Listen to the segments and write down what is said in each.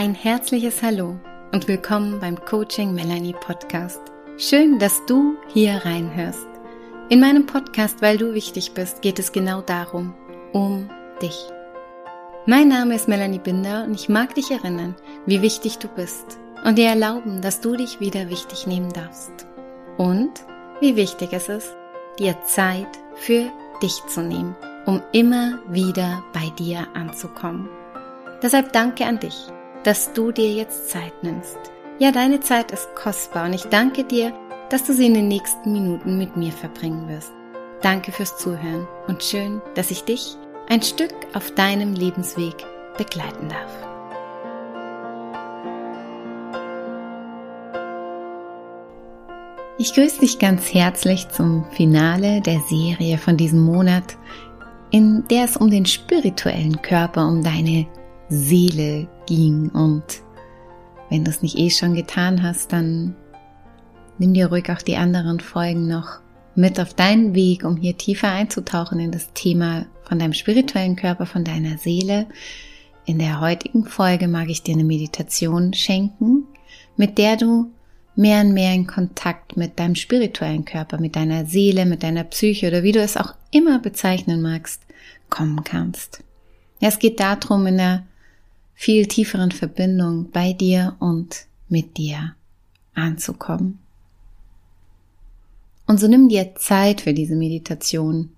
Ein herzliches Hallo und willkommen beim Coaching Melanie Podcast. Schön, dass du hier reinhörst. In meinem Podcast, weil du wichtig bist, geht es genau darum, um dich. Mein Name ist Melanie Binder und ich mag dich erinnern, wie wichtig du bist und dir erlauben, dass du dich wieder wichtig nehmen darfst. Und wie wichtig es ist, dir Zeit für dich zu nehmen, um immer wieder bei dir anzukommen. Deshalb danke an dich dass du dir jetzt Zeit nimmst. Ja, deine Zeit ist kostbar und ich danke dir, dass du sie in den nächsten Minuten mit mir verbringen wirst. Danke fürs Zuhören und schön, dass ich dich ein Stück auf deinem Lebensweg begleiten darf. Ich grüße dich ganz herzlich zum Finale der Serie von diesem Monat, in der es um den spirituellen Körper, um deine Seele ging. Und wenn du es nicht eh schon getan hast, dann nimm dir ruhig auch die anderen Folgen noch mit auf deinen Weg, um hier tiefer einzutauchen in das Thema von deinem spirituellen Körper, von deiner Seele. In der heutigen Folge mag ich dir eine Meditation schenken, mit der du mehr und mehr in Kontakt mit deinem spirituellen Körper, mit deiner Seele, mit deiner Psyche oder wie du es auch immer bezeichnen magst, kommen kannst. Es geht darum, in der viel tieferen Verbindung bei dir und mit dir anzukommen. Und so nimm dir Zeit für diese Meditation.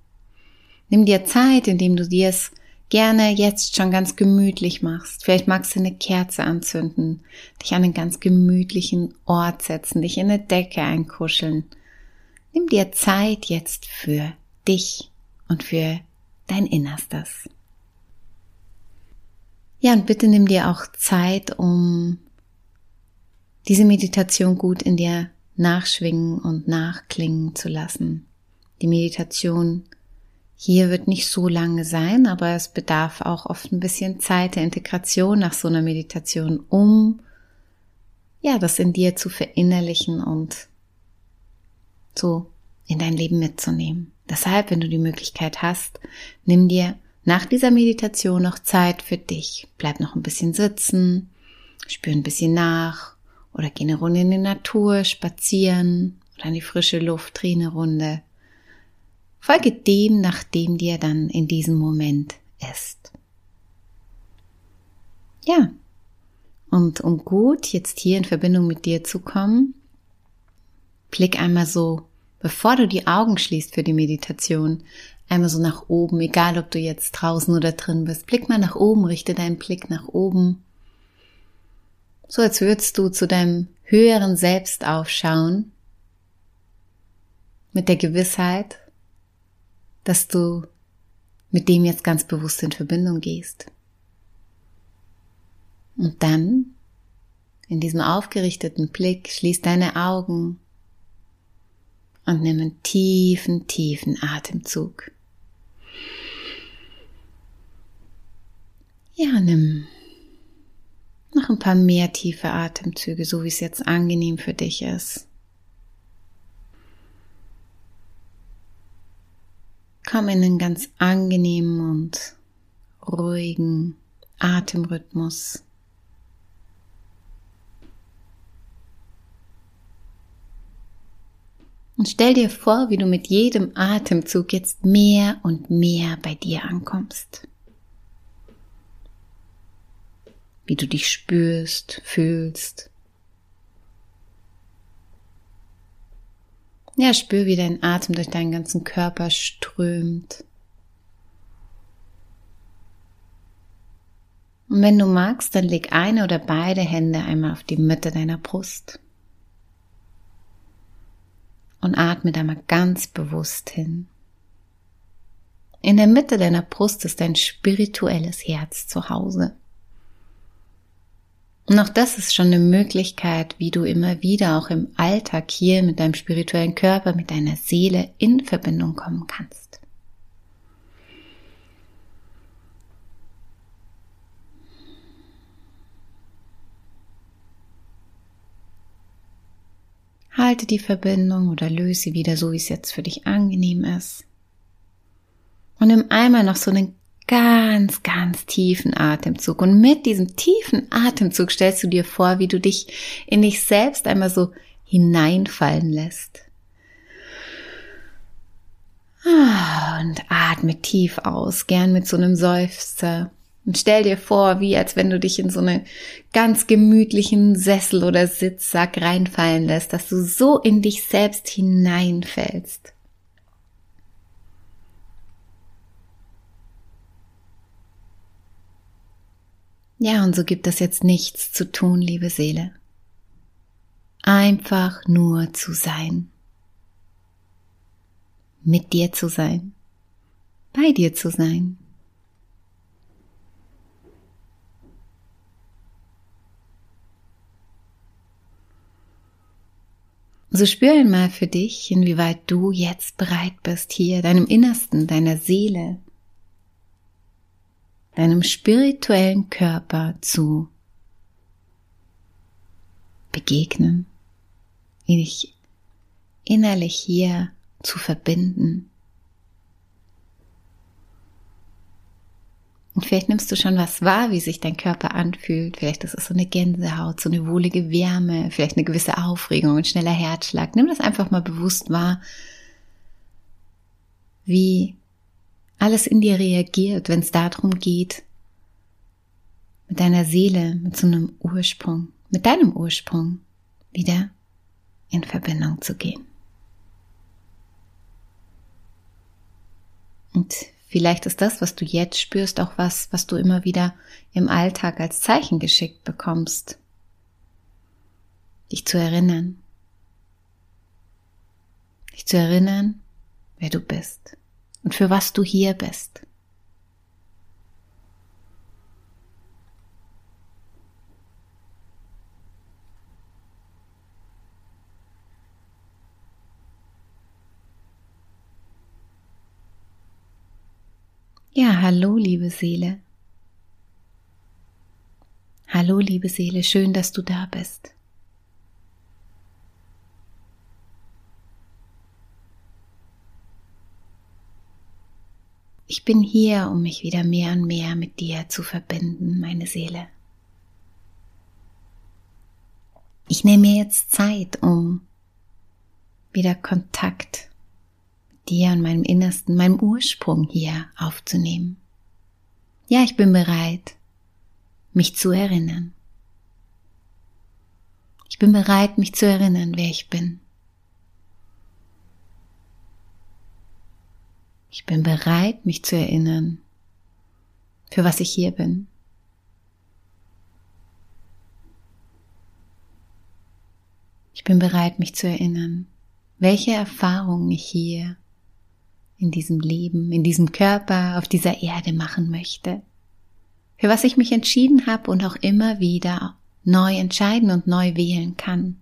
Nimm dir Zeit, indem du dir es gerne jetzt schon ganz gemütlich machst. Vielleicht magst du eine Kerze anzünden, dich an einen ganz gemütlichen Ort setzen, dich in eine Decke einkuscheln. Nimm dir Zeit jetzt für dich und für dein Innerstes. Ja, und bitte nimm dir auch Zeit, um diese Meditation gut in dir nachschwingen und nachklingen zu lassen. Die Meditation hier wird nicht so lange sein, aber es bedarf auch oft ein bisschen Zeit der Integration nach so einer Meditation, um ja, das in dir zu verinnerlichen und so in dein Leben mitzunehmen. Deshalb, wenn du die Möglichkeit hast, nimm dir nach dieser Meditation noch Zeit für dich. Bleib noch ein bisschen sitzen, spür ein bisschen nach oder geh eine Runde in die Natur, spazieren oder in die frische Luft, dreh eine Runde. Folge dem, nach dem dir dann in diesem Moment ist. Ja. Und um gut jetzt hier in Verbindung mit dir zu kommen, blick einmal so, bevor du die Augen schließt für die Meditation, Einmal so nach oben, egal ob du jetzt draußen oder drin bist. Blick mal nach oben, richte deinen Blick nach oben. So als würdest du zu deinem höheren Selbst aufschauen. Mit der Gewissheit, dass du mit dem jetzt ganz bewusst in Verbindung gehst. Und dann, in diesem aufgerichteten Blick, schließ deine Augen und nimm einen tiefen, tiefen Atemzug. Ja, nimm noch ein paar mehr tiefe Atemzüge, so wie es jetzt angenehm für dich ist. Komm in einen ganz angenehmen und ruhigen Atemrhythmus. Und stell dir vor, wie du mit jedem Atemzug jetzt mehr und mehr bei dir ankommst. Wie du dich spürst, fühlst. Ja, spür, wie dein Atem durch deinen ganzen Körper strömt. Und wenn du magst, dann leg eine oder beide Hände einmal auf die Mitte deiner Brust und atme da mal ganz bewusst hin. In der Mitte deiner Brust ist dein spirituelles Herz zu Hause. Und auch das ist schon eine Möglichkeit, wie du immer wieder auch im Alltag hier mit deinem spirituellen Körper, mit deiner Seele in Verbindung kommen kannst. Halte die Verbindung oder löse sie wieder so, wie es jetzt für dich angenehm ist. Und nimm einmal noch so einen ganz, ganz tiefen Atemzug. Und mit diesem tiefen Atemzug stellst du dir vor, wie du dich in dich selbst einmal so hineinfallen lässt. Ah, und atme tief aus, gern mit so einem Seufzer. Und stell dir vor, wie als wenn du dich in so einen ganz gemütlichen Sessel oder Sitzsack reinfallen lässt, dass du so in dich selbst hineinfällst. Ja, und so gibt es jetzt nichts zu tun, liebe Seele. Einfach nur zu sein. Mit dir zu sein. Bei dir zu sein. So spür einmal für dich, inwieweit du jetzt bereit bist, hier deinem Innersten, deiner Seele, deinem spirituellen Körper zu begegnen, dich innerlich hier zu verbinden. Und vielleicht nimmst du schon was wahr, wie sich dein Körper anfühlt. Vielleicht ist es so eine Gänsehaut, so eine wohlige Wärme, vielleicht eine gewisse Aufregung, ein schneller Herzschlag. Nimm das einfach mal bewusst wahr, wie alles in dir reagiert, wenn es darum geht, mit deiner Seele, mit so einem Ursprung, mit deinem Ursprung wieder in Verbindung zu gehen. Und vielleicht ist das, was du jetzt spürst, auch was, was du immer wieder im Alltag als Zeichen geschickt bekommst. Dich zu erinnern. Dich zu erinnern, wer du bist und für was du hier bist. Ja, hallo, liebe Seele. Hallo, liebe Seele, schön, dass du da bist. Ich bin hier, um mich wieder mehr und mehr mit dir zu verbinden, meine Seele. Ich nehme mir jetzt Zeit, um wieder Kontakt mit dir und meinem Innersten, meinem Ursprung hier aufzunehmen. Ja, ich bin bereit, mich zu erinnern. Ich bin bereit, mich zu erinnern, wer ich bin. Ich bin bereit, mich zu erinnern, für was ich hier bin. Ich bin bereit, mich zu erinnern, welche Erfahrungen ich hier in diesem Leben, in diesem Körper, auf dieser Erde machen möchte. Für was ich mich entschieden habe und auch immer wieder neu entscheiden und neu wählen kann.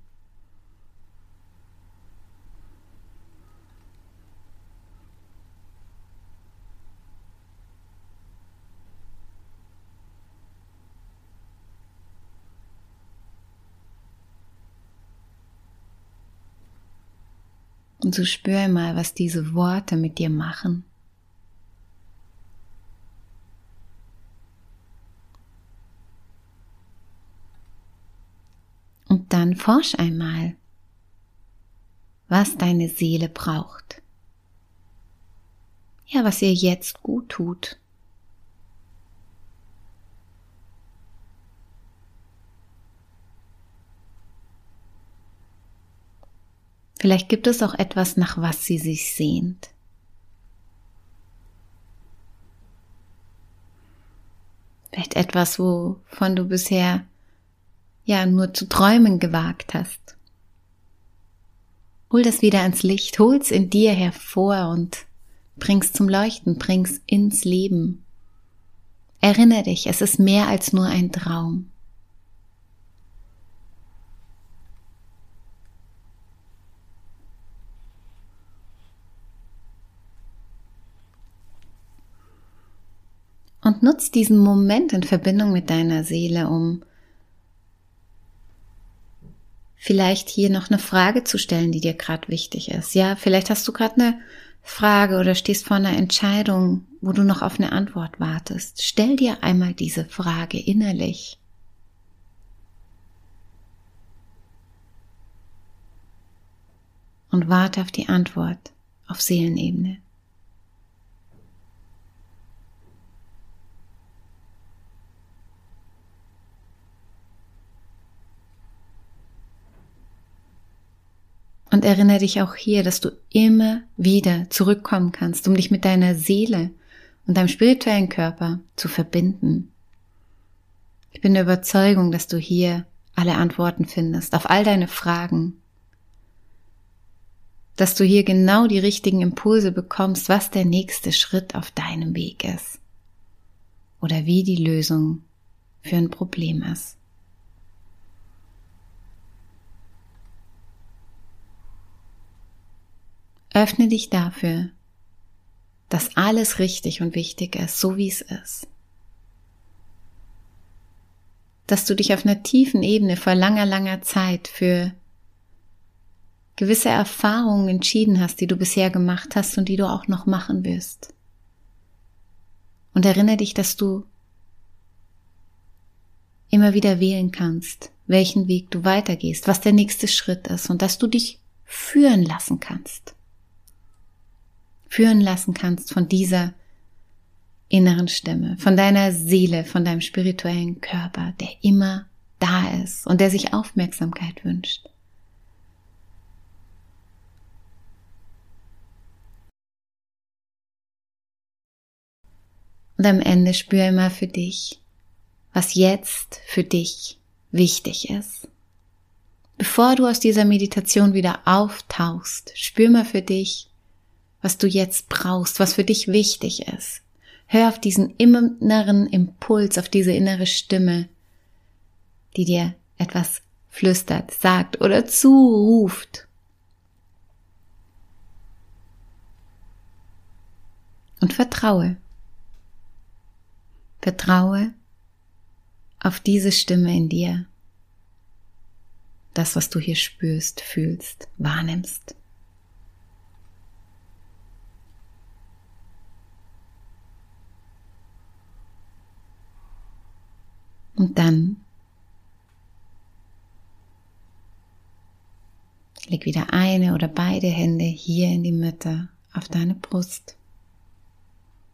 Und so spür mal, was diese Worte mit dir machen. Und dann forsch einmal, was deine Seele braucht. Ja, was ihr jetzt gut tut. Vielleicht gibt es auch etwas, nach was sie sich sehnt. Vielleicht etwas, wovon du bisher ja nur zu träumen gewagt hast. Hol das wieder ans Licht, hol's in dir hervor und bring's zum Leuchten, bring's ins Leben. Erinnere dich, es ist mehr als nur ein Traum. Und nutz diesen Moment in Verbindung mit deiner Seele, um vielleicht hier noch eine Frage zu stellen, die dir gerade wichtig ist. Ja, vielleicht hast du gerade eine Frage oder stehst vor einer Entscheidung, wo du noch auf eine Antwort wartest, stell dir einmal diese Frage innerlich. Und warte auf die Antwort auf Seelenebene. Und erinnere dich auch hier, dass du immer wieder zurückkommen kannst, um dich mit deiner Seele und deinem spirituellen Körper zu verbinden. Ich bin der Überzeugung, dass du hier alle Antworten findest auf all deine Fragen. Dass du hier genau die richtigen Impulse bekommst, was der nächste Schritt auf deinem Weg ist. Oder wie die Lösung für ein Problem ist. Öffne dich dafür, dass alles richtig und wichtig ist, so wie es ist. Dass du dich auf einer tiefen Ebene vor langer, langer Zeit für gewisse Erfahrungen entschieden hast, die du bisher gemacht hast und die du auch noch machen wirst. Und erinnere dich, dass du immer wieder wählen kannst, welchen Weg du weitergehst, was der nächste Schritt ist und dass du dich führen lassen kannst führen lassen kannst von dieser inneren Stimme, von deiner Seele, von deinem spirituellen Körper, der immer da ist und der sich Aufmerksamkeit wünscht. Und am Ende spür immer für dich, was jetzt für dich wichtig ist. Bevor du aus dieser Meditation wieder auftauchst, spür mal für dich, was du jetzt brauchst, was für dich wichtig ist. Hör auf diesen inneren Impuls, auf diese innere Stimme, die dir etwas flüstert, sagt oder zuruft. Und vertraue. Vertraue auf diese Stimme in dir. Das, was du hier spürst, fühlst, wahrnimmst. Und dann leg wieder eine oder beide Hände hier in die Mitte auf deine Brust,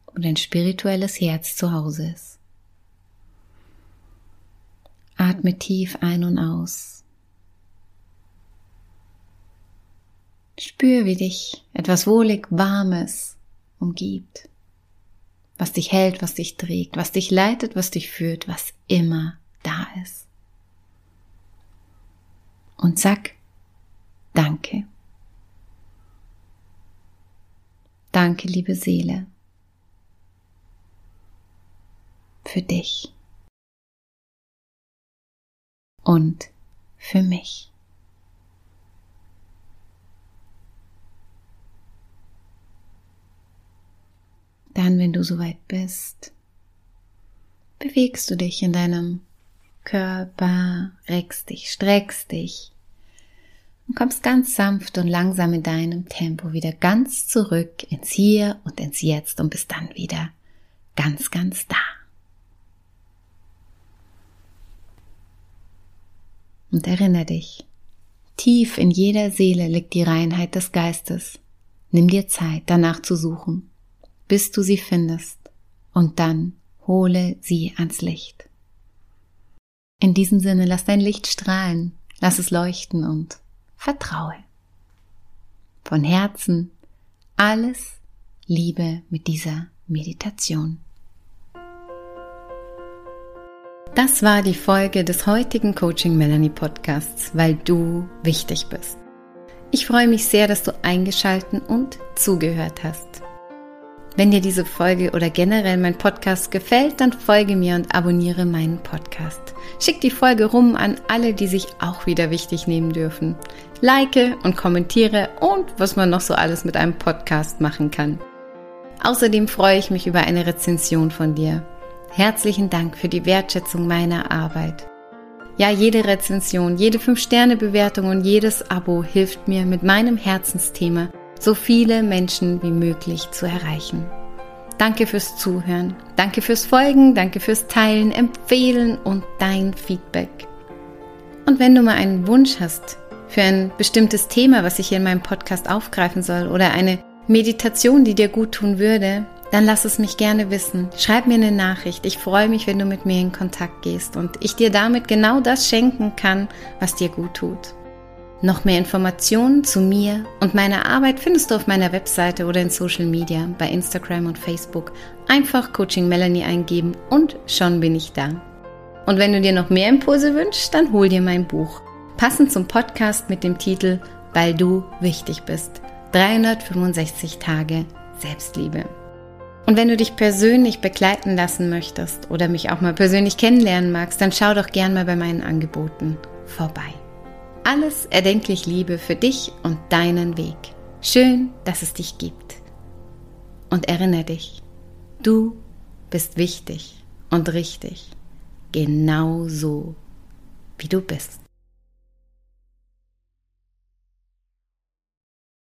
wo dein spirituelles Herz zu Hause ist. Atme tief ein und aus. Spür, wie dich etwas wohlig Warmes umgibt was dich hält, was dich trägt, was dich leitet, was dich führt, was immer da ist. Und sag Danke. Danke, liebe Seele, für dich und für mich. Dann, wenn du soweit bist, bewegst du dich in deinem Körper, reckst dich, streckst dich und kommst ganz sanft und langsam in deinem Tempo wieder ganz zurück ins Hier und ins Jetzt und bist dann wieder ganz, ganz da. Und erinnere dich, tief in jeder Seele liegt die Reinheit des Geistes. Nimm dir Zeit, danach zu suchen bis du sie findest und dann hole sie ans Licht. In diesem Sinne lass dein Licht strahlen, lass es leuchten und vertraue. Von Herzen alles Liebe mit dieser Meditation. Das war die Folge des heutigen Coaching Melanie Podcasts, weil du wichtig bist. Ich freue mich sehr, dass du eingeschalten und zugehört hast. Wenn dir diese Folge oder generell mein Podcast gefällt, dann folge mir und abonniere meinen Podcast. Schick die Folge rum an alle, die sich auch wieder wichtig nehmen dürfen. Like und kommentiere und was man noch so alles mit einem Podcast machen kann. Außerdem freue ich mich über eine Rezension von dir. Herzlichen Dank für die Wertschätzung meiner Arbeit. Ja, jede Rezension, jede 5-Sterne-Bewertung und jedes Abo hilft mir mit meinem Herzensthema so viele Menschen wie möglich zu erreichen. Danke fürs Zuhören, danke fürs Folgen, danke fürs Teilen, Empfehlen und dein Feedback. Und wenn du mal einen Wunsch hast für ein bestimmtes Thema, was ich hier in meinem Podcast aufgreifen soll oder eine Meditation, die dir gut tun würde, dann lass es mich gerne wissen. Schreib mir eine Nachricht. Ich freue mich, wenn du mit mir in Kontakt gehst und ich dir damit genau das schenken kann, was dir gut tut. Noch mehr Informationen zu mir und meiner Arbeit findest du auf meiner Webseite oder in Social Media, bei Instagram und Facebook. Einfach Coaching Melanie eingeben und schon bin ich da. Und wenn du dir noch mehr Impulse wünschst, dann hol dir mein Buch. Passend zum Podcast mit dem Titel Weil du wichtig bist. 365 Tage Selbstliebe. Und wenn du dich persönlich begleiten lassen möchtest oder mich auch mal persönlich kennenlernen magst, dann schau doch gern mal bei meinen Angeboten vorbei. Alles erdenklich Liebe für dich und deinen Weg. Schön, dass es dich gibt. Und erinnere dich, du bist wichtig und richtig, genau so, wie du bist.